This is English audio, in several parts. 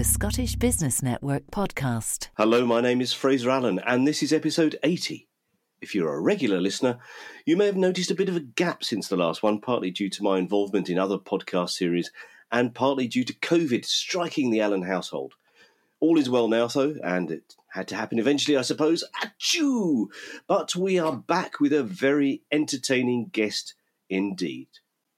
The Scottish Business Network podcast. Hello, my name is Fraser Allen, and this is episode 80. If you're a regular listener, you may have noticed a bit of a gap since the last one, partly due to my involvement in other podcast series and partly due to COVID striking the Allen household. All is well now, though, and it had to happen eventually, I suppose. Achoo! But we are back with a very entertaining guest indeed.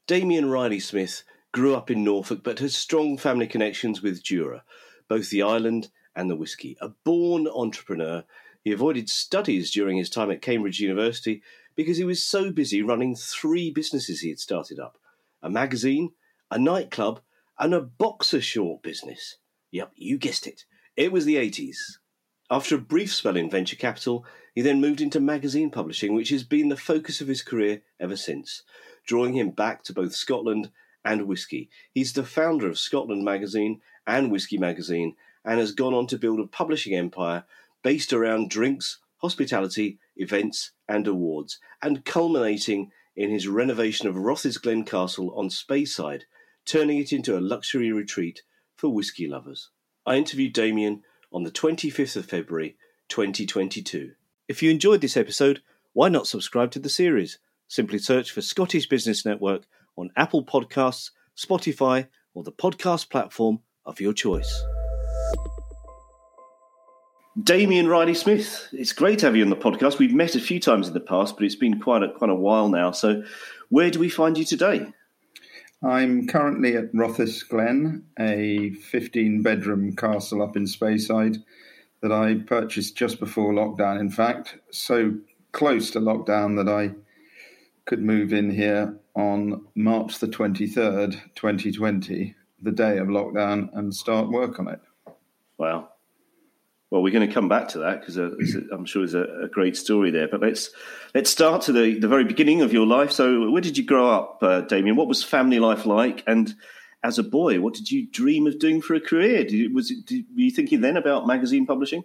Damian Riley Smith grew up in Norfolk but has strong family connections with Jura, both the island and the whisky. A born entrepreneur, he avoided studies during his time at Cambridge University because he was so busy running three businesses he had started up a magazine, a nightclub, and a boxer short business. Yep, you guessed it. It was the 80s. After a brief spell in venture capital, he then moved into magazine publishing, which has been the focus of his career ever since, drawing him back to both Scotland and whisky. He's the founder of Scotland Magazine and Whisky Magazine and has gone on to build a publishing empire based around drinks, hospitality, events, and awards, and culminating in his renovation of Rothes Glen Castle on Speyside, turning it into a luxury retreat for whisky lovers. I interviewed Damian on the 25th of February 2022. If you enjoyed this episode, why not subscribe to the series? Simply search for Scottish Business Network on Apple Podcasts, Spotify, or the podcast platform of your choice. Damian Riley Smith, it's great to have you on the podcast. We've met a few times in the past, but it's been quite a, quite a while now. So, where do we find you today? I'm currently at Rothes Glen, a 15 bedroom castle up in Speyside that I purchased just before lockdown, in fact, so close to lockdown that I could move in here on March the 23rd, 2020, the day of lockdown, and start work on it. Wow. Well, we're going to come back to that because uh, I'm sure there's a, a, great story there. But let's let's start to the, the very beginning of your life. So, where did you grow up, uh, Damian? What was family life like? And as a boy, what did you dream of doing for a career? Did, was it, did, were you thinking then about magazine publishing?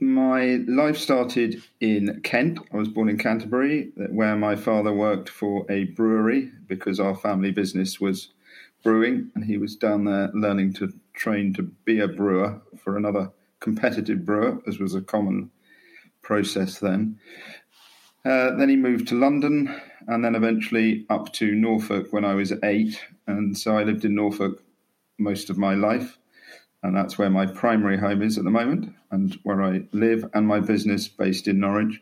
My life started in Kent. I was born in Canterbury, where my father worked for a brewery because our family business was brewing, and he was down there learning to train to be a brewer for another competitive brewer, as was a common process then. Uh, then he moved to London and then eventually up to Norfolk when I was eight. And so I lived in Norfolk most of my life and that's where my primary home is at the moment, and where I live, and my business based in Norwich.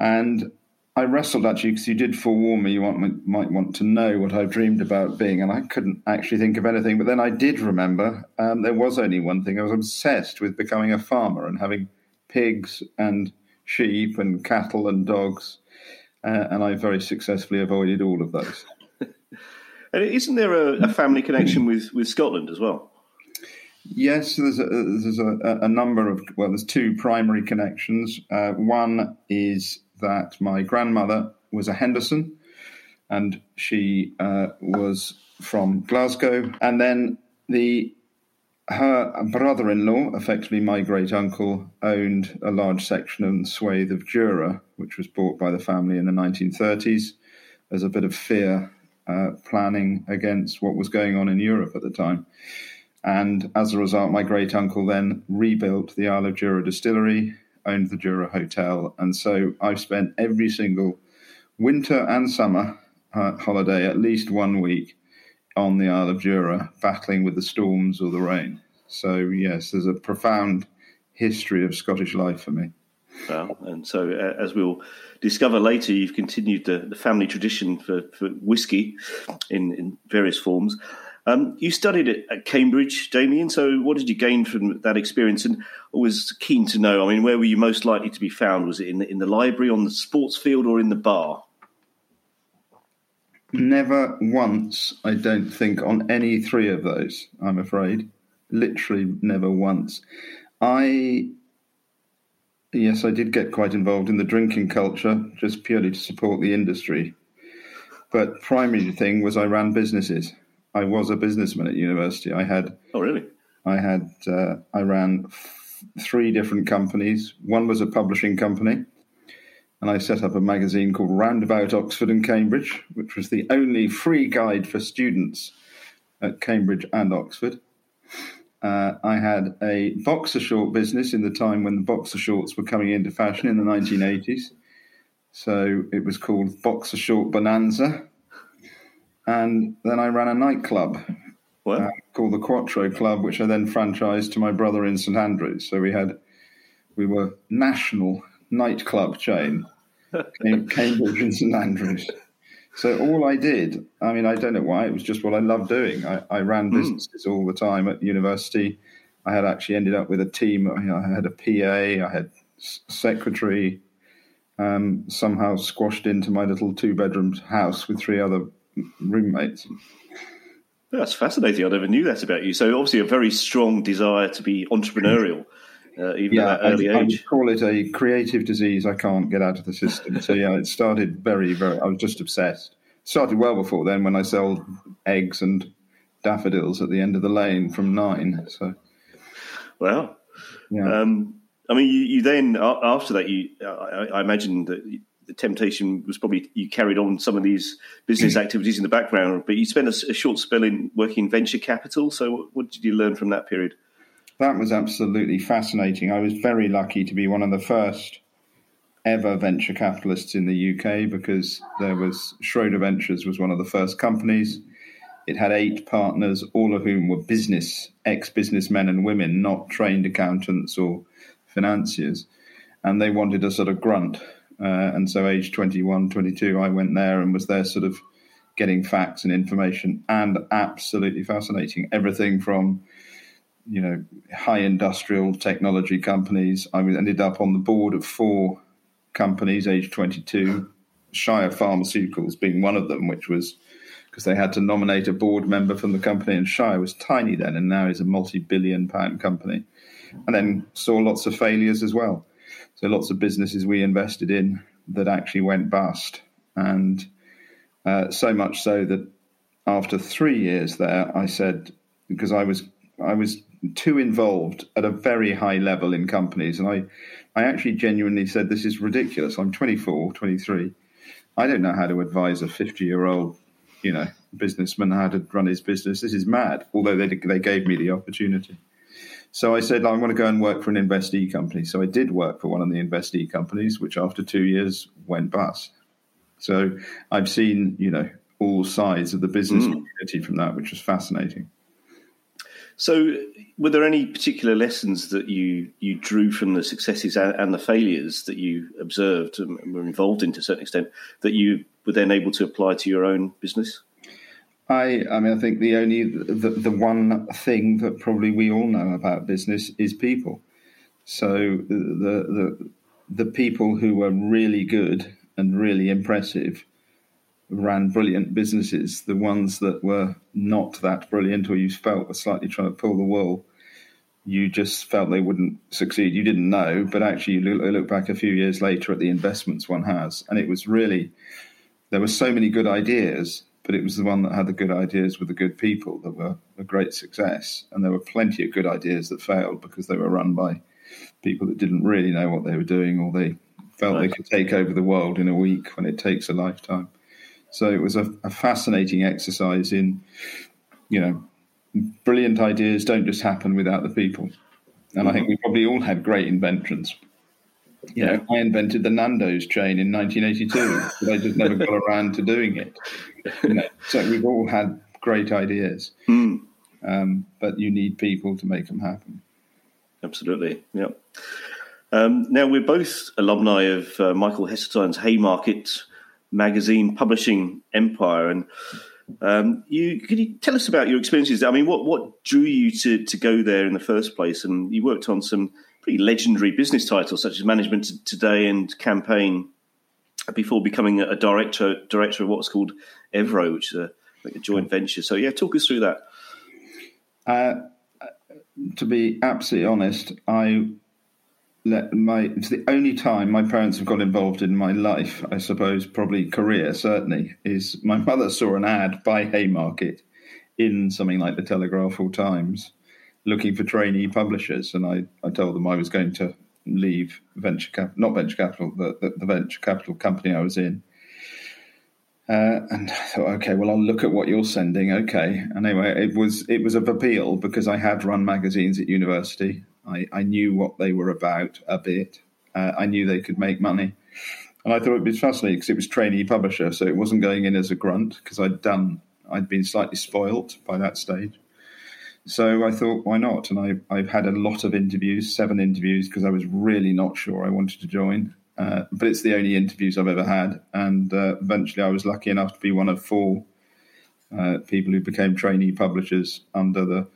And I wrestled actually because you did forewarn me you want, might want to know what I've dreamed about being, and I couldn't actually think of anything. But then I did remember um, there was only one thing. I was obsessed with becoming a farmer and having pigs and sheep and cattle and dogs, uh, and I very successfully avoided all of those. and isn't there a, a family connection with, with Scotland as well? Yes, there's a, there's a, a, number of well, there's two primary connections. Uh, one is that my grandmother was a Henderson, and she uh, was from Glasgow, and then the her brother-in-law, effectively my great uncle, owned a large section and swathe of Jura, which was bought by the family in the 1930s as a bit of fear uh, planning against what was going on in Europe at the time. And as a result, my great uncle then rebuilt the Isle of Jura distillery, owned the Jura Hotel. And so I've spent every single winter and summer uh, holiday at least one week on the Isle of Jura, battling with the storms or the rain. So, yes, there's a profound history of Scottish life for me. Well, and so uh, as we'll discover later, you've continued the, the family tradition for, for whiskey in, in various forms. Um, you studied at, Cambridge, Damian. So, what did you gain from that experience? And I was keen to know. I mean, where were you most likely to be found? Was it in the, in the library, on the sports field, or in the bar? Never once, I don't think, on any three of those. I'm afraid, literally never once. I yes, I did get quite involved in the drinking culture, just purely to support the industry. But primary thing was I ran businesses. I was a businessman at university. I had. Oh, really? I had. Uh, I ran f- three different companies. One was a publishing company, and I set up a magazine called Roundabout Oxford and Cambridge, which was the only free guide for students at Cambridge and Oxford. Uh, I had a boxer short business in the time when the boxer shorts were coming into fashion in the 1980s. So it was called Boxer Short Bonanza. And then I ran a nightclub uh, called the Quattro Club, which I then franchised to my brother in St Andrews. So we had, we were national nightclub chain, Cambridge and St Andrews. So all I did, I mean, I don't know why, it was just what I loved doing. I, I ran hmm. businesses mm. all the time at university. I had actually ended up with a team. I had a PA, I had secretary, um, somehow squashed into my little two bedroom house with three other roommates. That's fascinating. I never knew that about you. So obviously a very strong desire to be entrepreneurial. Uh, even yeah, at that early I, age. I call it a creative disease I can't get out of the system. So yeah, it started very, very. I was just obsessed. Started well before then when I sold eggs and daffodils at the end of the lane from nine. So, well, yeah. Um, I mean, you, you, then after that, you I, I imagine that the temptation was probably you carried on some of these business mm. activities in the background, but you spent a, a short spell in working in venture capital. So, what, what did you learn from that period? that was absolutely fascinating. I was very lucky to be one of the first ever venture capitalists in the UK because there was Schroder Ventures was one of the first companies. It had eight partners, all of whom were business ex businessmen and women, not trained accountants or financiers, and they wanted a sort of grunt. Uh, and so, age 21, 22, I went there and was there sort of getting facts and information, and absolutely fascinating. Everything from you know, high industrial technology companies. I ended up on the board of four companies, age 22, Shire Pharmaceuticals being one of them, which was because they had to nominate a board member from the company, and Shire was tiny then, and now is a multi-billion pound company. And then saw lots of failures as well. So lots of businesses we invested in that actually went bust, and uh, so much so that after three years there, I said because I was I was too involved at a very high level in companies. And I, I actually genuinely said, this is ridiculous. I'm 24, 23. I don't know how to advise a 50 year old, you know, businessman how to run his business. This is mad. Although they, they gave me the opportunity. So I said, I want to go and work for an investee company. So I did work for one of the investee companies, which after two years went bust. So I've seen, you know, all sides of the business mm. community from that, which was fascinating. So, were there any particular lessons that you you drew from the successes and, the failures that you observed and were involved in to a certain extent that you were then able to apply to your own business? I, I mean, I think the only the, the one thing that probably we all know about business is people. So the the the people who were really good and really impressive ran brilliant businesses, the ones that were not that brilliant or you felt were slightly trying to pull the wool, you just felt they wouldn't succeed. You didn't know, but actually, you look, look back a few years later at the investments one has, and it was really there were so many good ideas, but it was the one that had the good ideas with the good people that were a great success. And there were plenty of good ideas that failed because they were run by people that didn't really know what they were doing or they felt right. they could take over the world in a week when it takes a lifetime. So it was a, a fascinating exercise in, you know, brilliant ideas don't just happen without the people. And I think we probably all had great inventions. You know, I invented the Nando's chain in 1982, but I just never got around to doing it. You know, so we've all had great ideas, mm. um, but you need people to make them happen. Absolutely, yeah. Um, now we're both alumni of uh, Michael Heseltine's Haymarket magazine publishing empire. And um, you could you tell us about your experiences? I mean, what what drew you to to go there in the first place? And you worked on some pretty legendary business titles such as Management Today and Campaign before becoming a director director of what's called Evro, which is a, like a joint venture. So yeah, talk us through that. Uh, to be absolutely honest, I let my it's the only time my parents have got involved in my life, I suppose, probably career certainly, is my mother saw an ad by Haymarket in something like the Telegraph or Times looking for trainee publishers, and I, I told them I was going to leave venture cap not venture capital, the, the, the venture capital company I was in. Uh, and I thought, okay, well, I'll look at what you're sending. Okay. And anyway, it was it was of appeal because I had run magazines at university. I, I knew what they were about a bit. Uh, I knew they could make money, and I thought it was fascinating because it was trainee publisher, so it wasn't going in as a grunt because I'd done I'd been slightly spoilt by that stage. So I thought, why not? And I, I've had a lot of interviews, seven interviews, because I was really not sure I wanted to join. Uh, but it's the only interviews I've ever had. And uh, eventually I was lucky enough to be one of four uh, people who became trainee publishers under the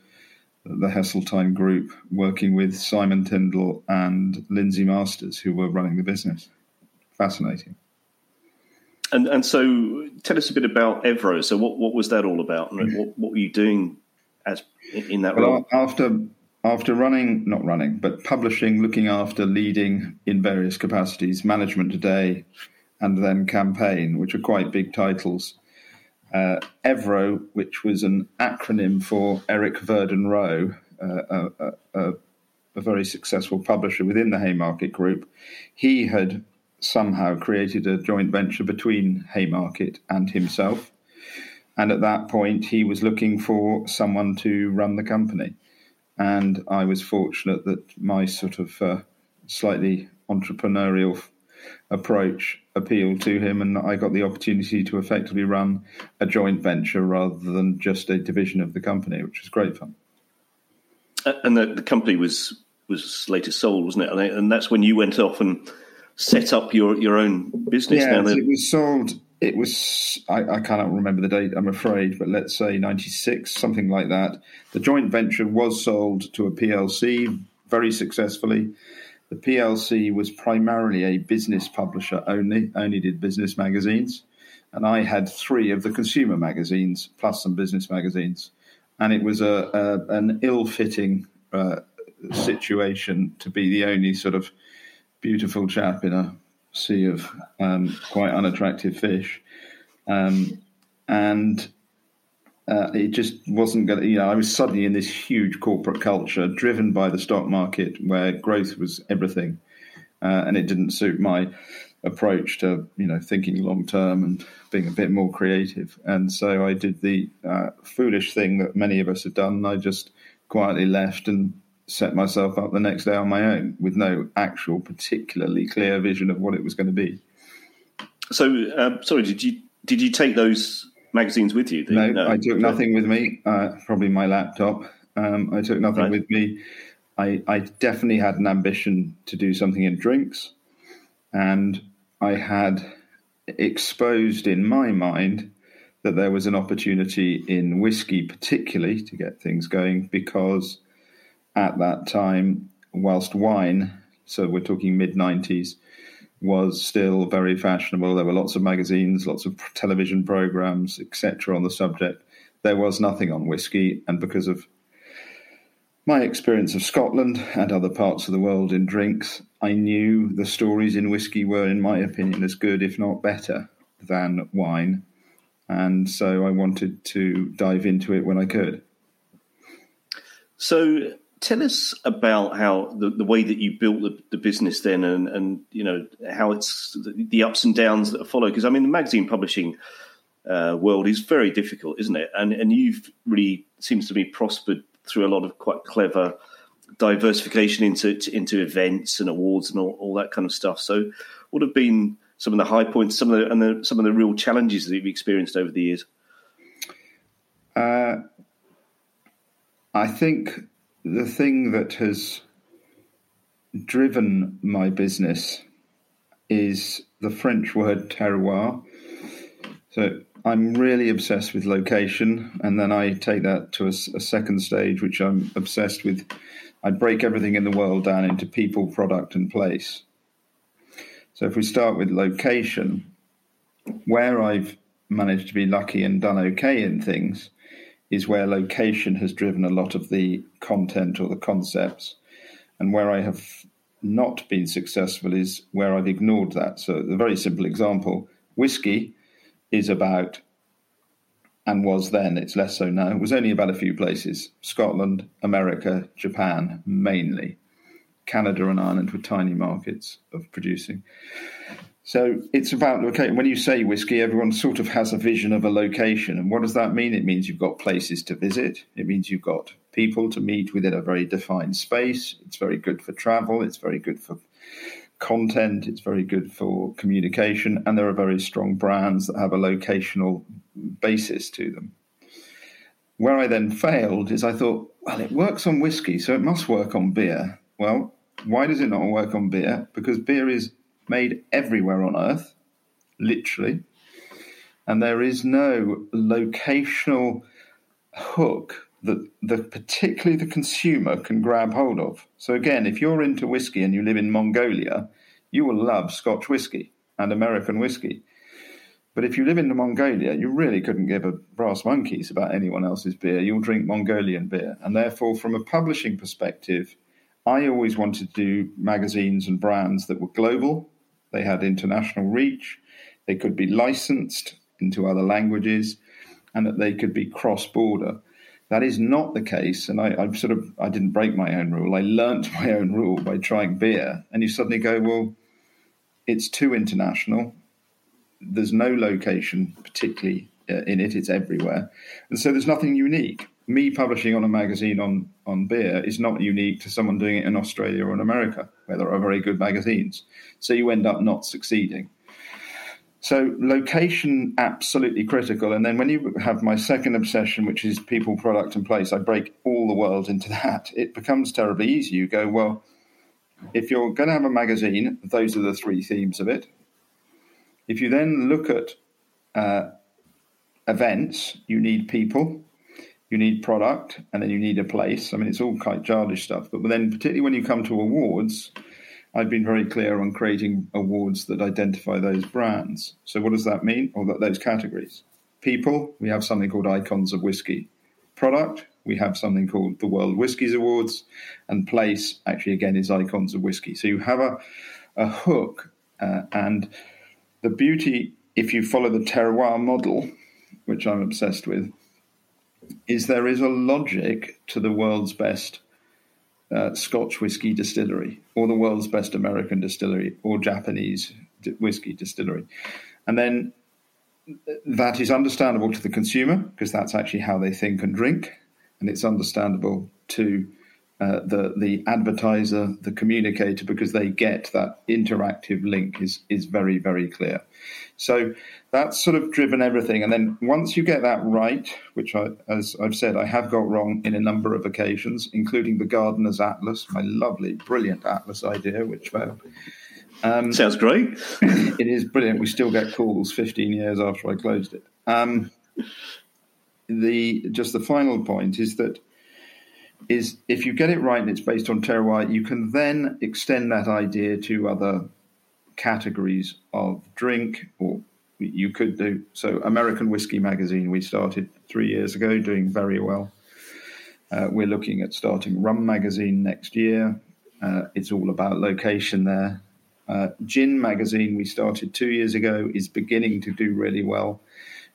the Heseltine Group, working with Simon Tindall and Lindsay Masters, who were running the business. Fascinating. And and so, tell us a bit about Evro. So, what, what was that all about, and what, what were you doing as in that well, role? After after running, not running, but publishing, looking after, leading in various capacities, Management Today, and then Campaign, which are quite big titles. Uh, Evro, which was an acronym for Eric Verdon Roe, uh, a, a, a, very successful publisher within the Haymarket Group, he had somehow created a joint venture between Haymarket and himself. And at that point, he was looking for someone to run the company. And I was fortunate that my sort of uh, slightly entrepreneurial approach appealed to him, and I got the opportunity to effectively run a joint venture rather than just a division of the company, which was great fun. And the, the company was was later sold, wasn't it? And that's when you went off and set up your, your own business. Yeah, it was sold it was I, I, cannot remember the date i'm afraid but let's say 96 something like that. The joint venture was sold to a plc very successfully. The plc was primarily a business publisher only only did business magazines. And i had three of the consumer magazines plus some business magazines. And it was a, a an ill-fitting uh, situation to be the only sort of beautiful chap in a sea of um, quite unattractive fish, um, and uh, it just wasn't going to. You know, I was suddenly in this huge corporate culture driven by the stock market, where growth was everything, uh, and it didn't suit my approach to you know thinking long term and being a bit more creative. And so I did the uh, foolish thing that many of us have done. I just quietly left and set myself up the next day on my own with no actual particularly clear vision of what it was going to be. So, uh, sorry, did you did you take those magazines with you? No, no, I took nothing with me. Uh, probably my laptop. Um, I took nothing right. with me. I, I definitely had an ambition to do something in drinks, and I had exposed in my mind that there was an opportunity in whiskey, particularly to get things going, because at that time, whilst wine, so we're talking mid 90s, was still very fashionable. There were lots of magazines, lots of television programs, etc., on the subject. There was nothing on whiskey, and because of my experience of Scotland and other parts of the world in drinks, I knew the stories in whiskey were, in my opinion, as good, if not better, than wine. And so I wanted to dive into it when I could. So, tell us about how the, the way that you built the, the business then and, and you know how it's the, ups and downs that follow. Because i mean the magazine publishing uh, world is very difficult isn't it? And and you've really seems to be prospered through a lot of quite clever diversification into into events and awards and all, all that kind of stuff. So what have been some of the high points some of the and the, some of the real challenges that you've experienced over the years? Uh, I think the thing that has driven my business is the French word terroir. So I'm really obsessed with location, and then I take that to a, a, second stage, which I'm obsessed with. I break everything in the world down into people, product, and place. So if we start with location, where I've managed to be lucky and done okay in things is where location has driven a lot of the content or the concepts. And where I have not been successful is where I've ignored that. So, a very simple example whiskey is about, and was then, it's less so now, it was only about a few places Scotland, America, Japan, mainly. Canada and Ireland were tiny markets of producing. So it's about location. When you say whiskey, everyone sort of has a vision of a location. And what does that mean? It means you've got places to visit. It means you've got people to meet within a very defined space. It's very good for travel. It's very good for content. It's very good for communication. And there are very strong brands that have a locational basis to them. Where I then failed is I thought, well, it works on whiskey, so it must work on beer. Well, why does it not work on beer? Because beer is made everywhere on earth, literally. And there is no locational hook that the, particularly the consumer can grab hold of. So again, if you're into whiskey and you live in Mongolia, you will love Scotch whiskey and American whiskey. But if you live in Mongolia, you really couldn't give a brass monkeys about anyone else's beer. You'll drink Mongolian beer. And therefore, from a publishing perspective, I always wanted to do magazines and brands that were global, they had international reach, they could be licensed into other languages, and that they could be cross border. That is not the case, and I, I've sort of I didn't break my own rule. I learnt my own rule by trying beer, and you suddenly go, well, it's too international. There's no location particularly uh, in it; it's everywhere, and so there's nothing unique. Me publishing on a magazine on on beer is not unique to someone doing it in Australia or in America, where there are very good magazines. So you end up not succeeding. So location absolutely critical. And then when you have my second obsession, which is people, product, and place, I break all the world into that. It becomes terribly easy. You go, well, if you're going to have a magazine, those are the three themes of it. If you then look at uh, events, you need people, you need product, and then you need a place. I mean, it's all quite childish stuff. But then, particularly when you come to awards, I've been very clear on creating awards that identify those brands. So, what does that mean? Or that those categories? People, we have something called Icons of Whiskey. Product, we have something called the World Whiskies Awards. And place, actually, again, is Icons of Whiskey. So, you have a, a hook. Uh, and the beauty, if you follow the terroir model, which I'm obsessed with, is there is a logic to the world's best uh, Scotch whiskey distillery, or the world's best American distillery, or Japanese whiskey distillery. And then that is understandable to the consumer because that's actually how they think and drink. And it's understandable to uh, the the advertiser, the communicator, because they get that interactive link is is very very clear. So that's sort of driven everything. And then once you get that right, which I, as I've said, I have got wrong in a number of occasions, including the Gardener's Atlas, my lovely, brilliant atlas idea, which failed. Um, Sounds great. it is brilliant. We still get calls 15 years after I closed it. Um, the just the final point is that is if you get it right and it's based on terroir, you can then extend that idea to other categories of drink or you could do. So american whiskey magazine we started three years ago doing very well. Uh, we're looking at starting rum magazine next year. Uh, it's all about location there. Uh, gin magazine we started two years ago is beginning to do really well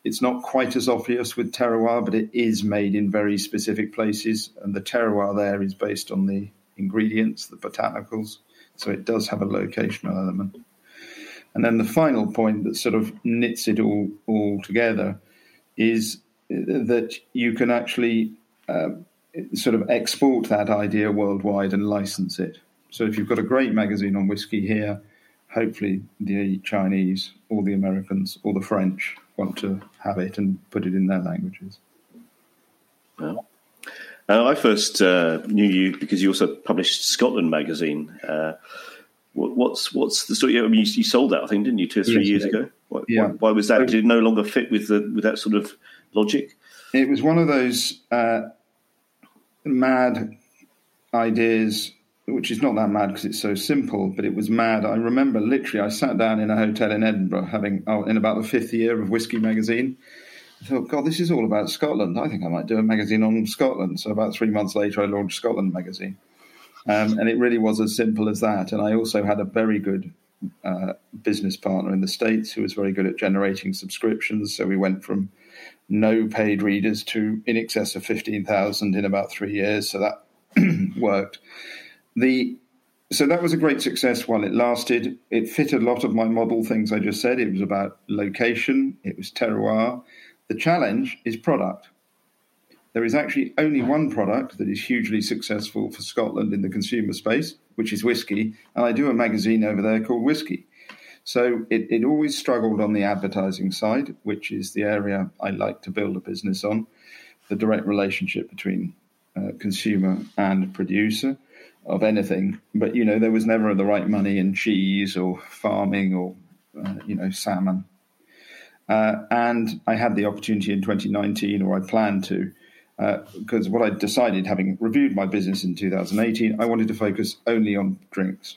it's not quite as obvious with terroir, but it is made in very specific places, and the terroir there is based on the ingredients, the botanicals, so it does have a locational element. And then the final point that sort of knits it all all together is that you can actually uh, sort of export that idea worldwide and license it. So if you've got a great magazine on whiskey here, hopefully the Chinese or the Americans or the French want to have it and put it in their languages. Well, uh, I first uh, knew you because you also published Scotland magazine. Uh, what's what's the story? I mean, you, you, sold that, I think, didn't you, two or three yes, years ago? Why, yeah. Why, why, was that? Did it no longer fit with the with that sort of logic? It was one of those uh, mad ideas which is not that mad because it's so simple, but it was mad. I remember literally, I sat down in a hotel in Edinburgh, having oh, in about the fifth year of Whiskey Magazine. I thought, God, this is all about Scotland. I think I might do a magazine on Scotland. So about three months later, I launched Scotland Magazine, um, and it really was as simple as that. And I also had a very good uh, business partner in the states who was very good at generating subscriptions. So we went from no paid readers to in excess of fifteen thousand in about three years. So that worked the so that was a great success while it lasted. It fit a lot of my model things I just said. It was about location, it was terroir. The challenge is product. There is actually only one product that is hugely successful for Scotland in the consumer space, which is whiskey. And I do a magazine over there called Whiskey. So it, it always struggled on the advertising side, which is the area I like to build a business on the direct relationship between uh, consumer and producer of anything. But you know, there was never the right money in cheese or farming or uh, you know salmon. Uh, and I had the opportunity in 2019, or I planned to, because uh, what I decided, having reviewed my business in 2018, I wanted to focus only on drinks,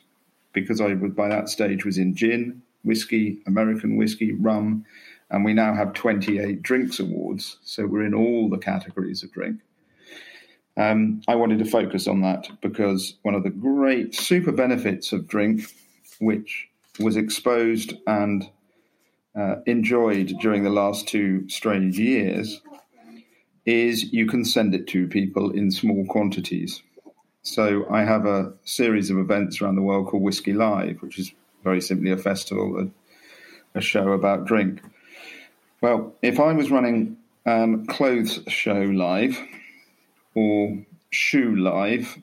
because I would by that stage was in gin, whiskey, American whiskey, rum, and we now have 28 drinks awards. So we're in all the categories of drink. Um, I wanted to focus on that because one of the great super benefits of drink, which was exposed and uh, enjoyed during the last two strange years, is you can send it to people in small quantities. So I have a series of events around the world called Whiskey Live, which is very simply a festival, a, a show about drink. Well, if I was running um, clothes show live, or shoe live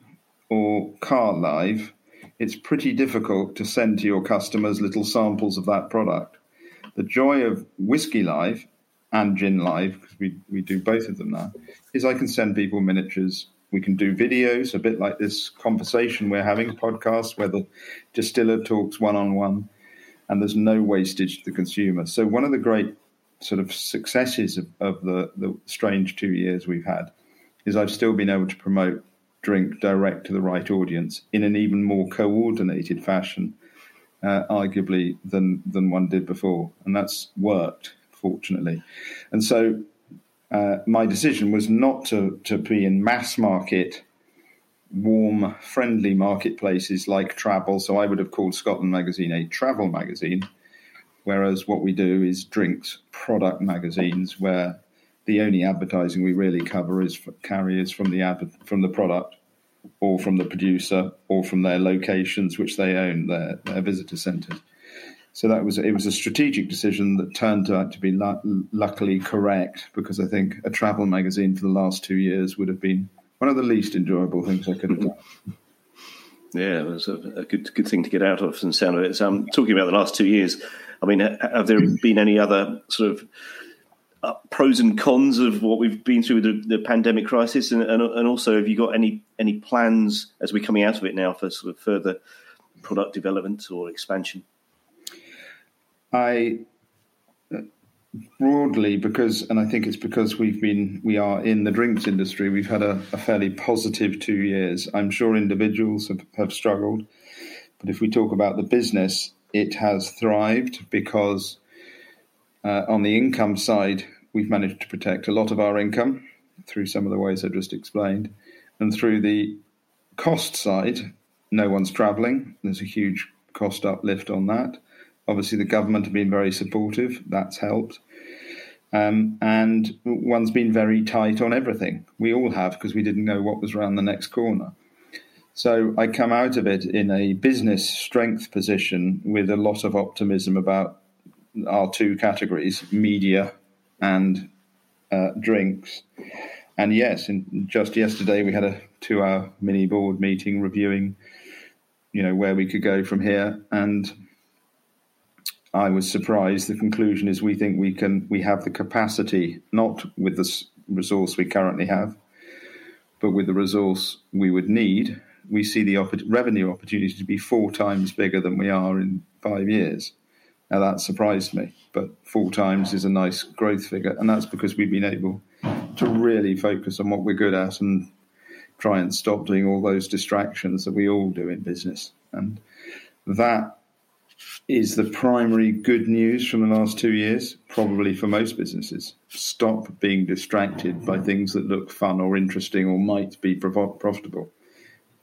or car live, it's pretty difficult to send to your customers little samples of that product. The joy of whiskey live and gin live, because we, we do both of them now, is I can send people miniatures. We can do videos, a bit like this conversation we're having, podcast where the distiller talks one on one, and there's no wastage to the consumer. So, one of the great sort of successes of, of the, the strange two years we've had is I've still been able to promote drink direct to the right audience in an even more coordinated fashion, uh, arguably than than one did before, and that's worked fortunately. And so uh, my decision was not to to be in mass market, warm, friendly marketplaces like travel. So I would have called Scotland Magazine a travel magazine, whereas what we do is drinks product magazines where the only advertising we really cover is carriers from the ad, from the product or from the producer or from their locations which they own their, their visitor centres. So that was it was a strategic decision that turned out to be luckily correct because I think a travel magazine for the last two years would have been one of the least enjoyable things I could have done. Yeah, it was a, a good good thing to get out of and sound of it. So I'm talking about the last two years. I mean, have there been any other sort of uh, pros and cons of what we've been through with the, the pandemic crisis, and, and, and, also have you got any any plans as we're coming out of it now for sort of further product development or expansion? I uh, broadly because, and I think it's because we've been we are in the drinks industry. We've had a, a fairly positive two years. I'm sure individuals have, have struggled, but if we talk about the business, it has thrived because uh, on the income side, we've managed to protect a lot of our income through some of the ways I just explained. And through the cost side, no one's travelling. There's a huge cost uplift on that. Obviously, the government have been very supportive. That's helped. Um, and one's been very tight on everything. We all have because we didn't know what was around the next corner. So I come out of it in a business strength position with a lot of optimism about our two categories, media and uh, drinks. And yes, in, just yesterday we had a two-hour mini board meeting reviewing, you know, where we could go from here. And I was surprised. The conclusion is we think we can, we have the capacity, not with the resource we currently have, but with the resource we would need. We see the revenue opportunity to be four times bigger than we are in five years. Now that surprised me, but four times is a nice growth figure, and that's because we've been able to really focus on what we're good at and try and stop doing all those distractions that we all do in business. And that is the primary good news from the last two years, probably for most businesses. Stop being distracted by things that look fun or interesting or might be profitable.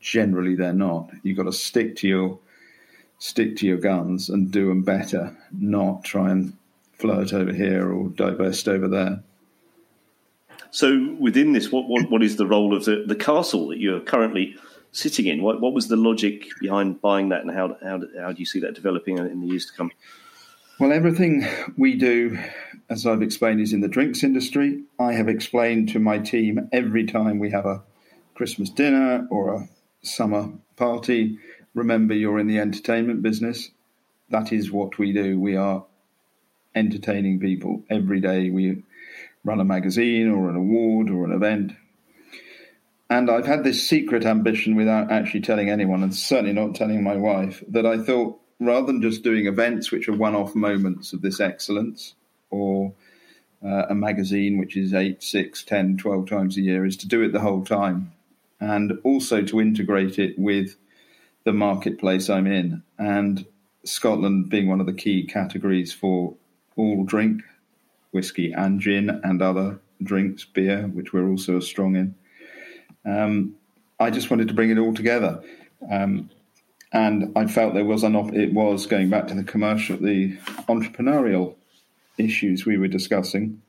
Generally, they're not. You've got to stick to your stick to your guns and do them better, not try and flirt over here or divest over there. So, within this, what, what, what is the role of the, the castle that you're currently sitting in. What, what was the logic behind buying that, and how, how, how do you see that developing in the years to come? Well, everything we do, as I've explained, is in the drinks industry. I have explained to my team every time we have a Christmas dinner or a summer party remember, you're in the entertainment business. That is what we do. We are entertaining people every day. We run a magazine or an award or an event. And I've had this secret ambition without actually telling anyone, and certainly not telling my wife, that I thought rather than just doing events which are one off moments of this excellence, or uh, a magazine which is 8, 6, 10, 12 times a year, is to do it the whole time. And also to integrate it with the marketplace I'm in. And Scotland being one of the key categories for all drink, whiskey and gin, and other drinks, beer, which we're also strong in um, I just wanted to bring it all together. Um, and I felt there was an op- it was going back to the commercial, the entrepreneurial issues we were discussing.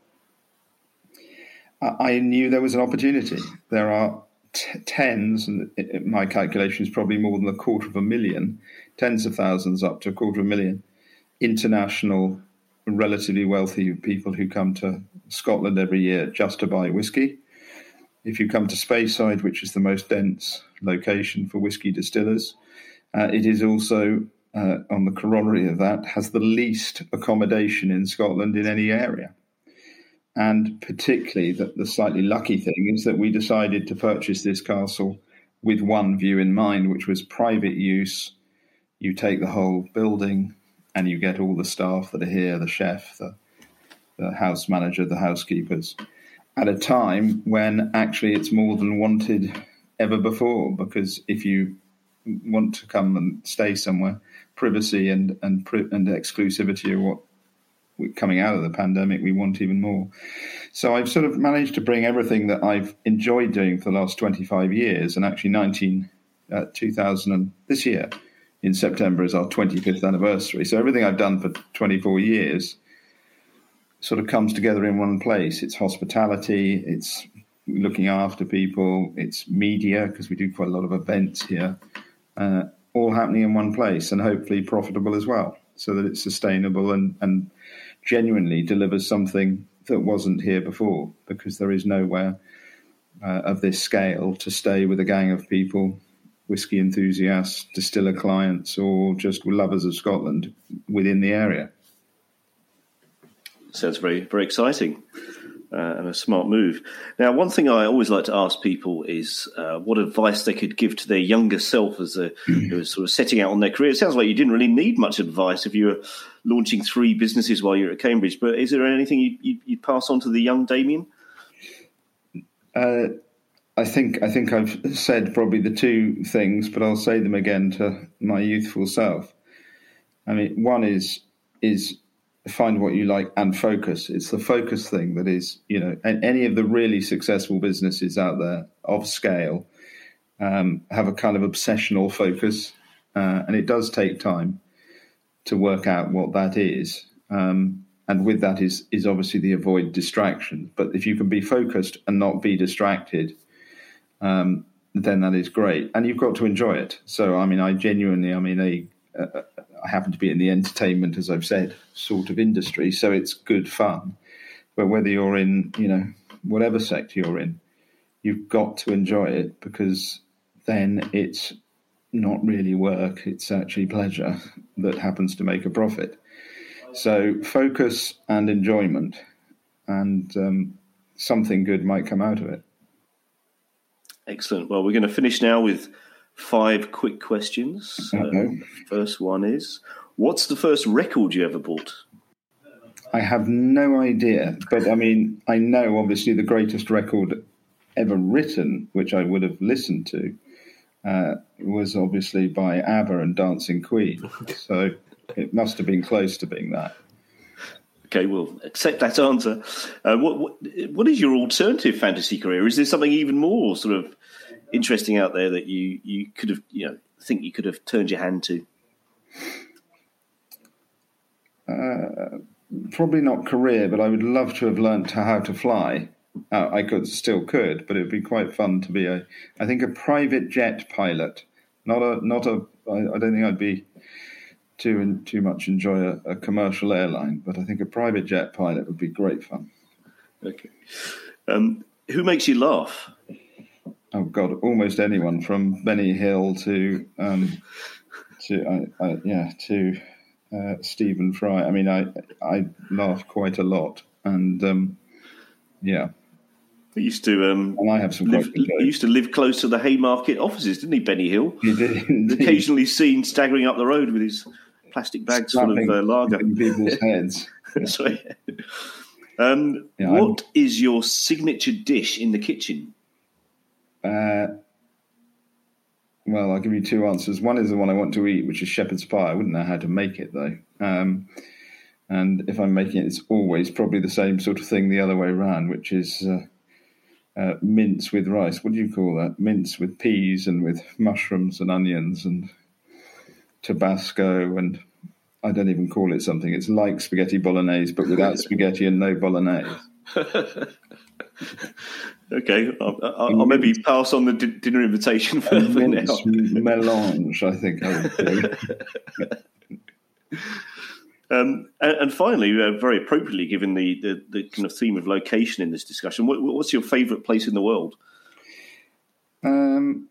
I, I knew there was an opportunity. There are t- tens, and it, my calculation is probably more than a quarter of a million, tens of thousands up to a quarter of a million international, relatively wealthy people who come to Scotland every year just to buy whiskey if you come to Speyside, which is the most dense location for whisky distillers, uh, it is also uh, on the corollary of that has the least accommodation in Scotland in any area. And particularly, the, the slightly lucky thing is that we decided to purchase this castle with one view in mind, which was private use. You take the whole building and you get all the staff that are here the chef, the, the house manager, the housekeepers at a time when actually it's more than wanted ever before. Because if you want to come and stay somewhere, privacy and and and exclusivity are what coming out of the pandemic we want even more. So I've sort of managed to bring everything that I've enjoyed doing for the last 25 years, and actually 19, uh, 2000 and this year in September is our 25th anniversary. So everything I've done for 24 years sort of comes together in one place. It's hospitality, it's looking after people, it's media, because we do quite a lot of events here, uh, all happening in one place and hopefully profitable as well, so that it's sustainable and, and genuinely delivers something that wasn't here before, because there is nowhere uh, of this scale to stay with a gang of people. Whiskey enthusiasts, distiller clients, or just lovers of Scotland within the area sounds very very exciting. Uh, and a smart move. Now, one thing I always like to ask people is uh, what advice they could give to their younger self as who was sort of setting out on their career. It sounds like you didn't really need much advice if you were launching three businesses while you're at Cambridge. But is there anything you, you, you'd pass on to the young Damian? Uh, I think I think I've said probably the two things, but I'll say them again to my youthful self. I mean, one is is find what you like and focus. It's the focus thing that is, you know, any of the really successful businesses out there of scale um, have a kind of obsessional focus, uh, and it does take time to work out what that is. Um, and with that is is obviously the avoid distraction. But if you can be focused and not be distracted, um, then that is great. And you've got to enjoy it. So I mean, I genuinely, I mean, a, a I happen to be in the entertainment, as I've said, sort of industry, so it's good fun. But whether you're in, you know, whatever sector you're in, you've got to enjoy it because then it's not really work, it's actually pleasure that happens to make a profit. So focus and enjoyment, and um, something good might come out of it. Excellent. Well, we're going to finish now with five quick questions. First one is What's the first record you ever bought? I have no idea, but I mean, I know obviously the greatest record ever written, which I would have listened to, uh, was obviously by ABBA and Dancing Queen. So it must have been close to being that. Okay, we'll accept that answer. Uh, what, what, what is your alternative fantasy career? Is there something even more sort of interesting out there that you you could have you know think you could have turned your hand to? Uh, probably not career, but I would love to have learnt how to fly. uh, I could still could, but it would be quite fun to be a, I think, a private jet pilot. Not a, not a. I, I don't think I'd be too too much enjoy a, a, commercial airline, but I think a private jet pilot would be great fun. Okay. Um, who makes you laugh? Oh God, almost anyone from Benny Hill to um, to I, I, yeah to uh, Stephen Fry. I mean, I I laugh quite a lot, and um, yeah. He used to, um, and I have some. Live, he used to live close to the Haymarket offices, didn't he, Benny Hill? He did. Occasionally seen staggering up the road with his plastic bags full of uh, lager in people's heads. so, um, yeah, what is your signature dish in the kitchen? Uh, well, I'll give you two answers. One is the one I want to eat, which is shepherd's pie. I wouldn't know how to make it though. Um, and if I'm making it, it's always probably the same sort of thing the other way around, which is uh, uh, mince with rice. What do you call that? Mince with peas and with mushrooms and onions and Tabasco and I don't even call it something. It's like spaghetti bolognese, but without spaghetti and no bolognese. Okay, I'll, I'll, I'll maybe pass on the d- dinner invitation for, for now. Melange, I think I um, and, and, finally, uh, very appropriately, given the, the, the, kind of theme of location in this discussion, what, what's your favourite place in the world? Um,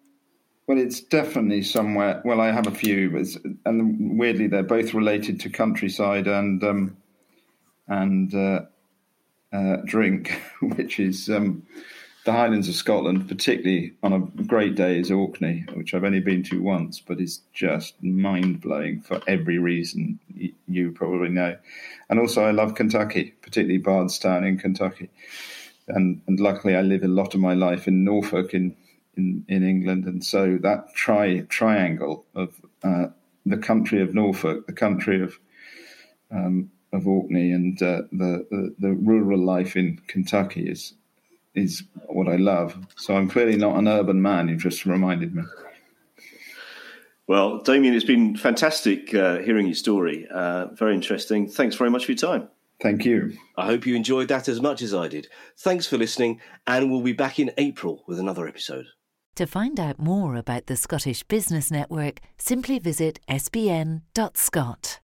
well, it's definitely somewhere. Well, I have a few, and weirdly, they're both related to countryside and um, and uh, uh, drink, which is um, the Highlands of Scotland, particularly on a great day, is Orkney, which I've only been to once, but is just mind blowing for every reason you probably know. And also, I love Kentucky, particularly Bardstown in Kentucky. And, and luckily, I live a lot of my life in Norfolk in, in, in England. And so that tri- triangle of uh, the country of Norfolk, the country of um, of Orkney, and uh, the, the, the rural life in Kentucky is is what I love. So I'm clearly not an urban man. You just reminded me. Well, Damian, it's been fantastic uh, hearing your story. Uh, very interesting. Thanks very much for your time. Thank you. I hope you enjoyed that as much as I did. Thanks for listening, and we'll be back in April with another episode. To find out more about the Scottish Business Network, simply visit sbn.scot.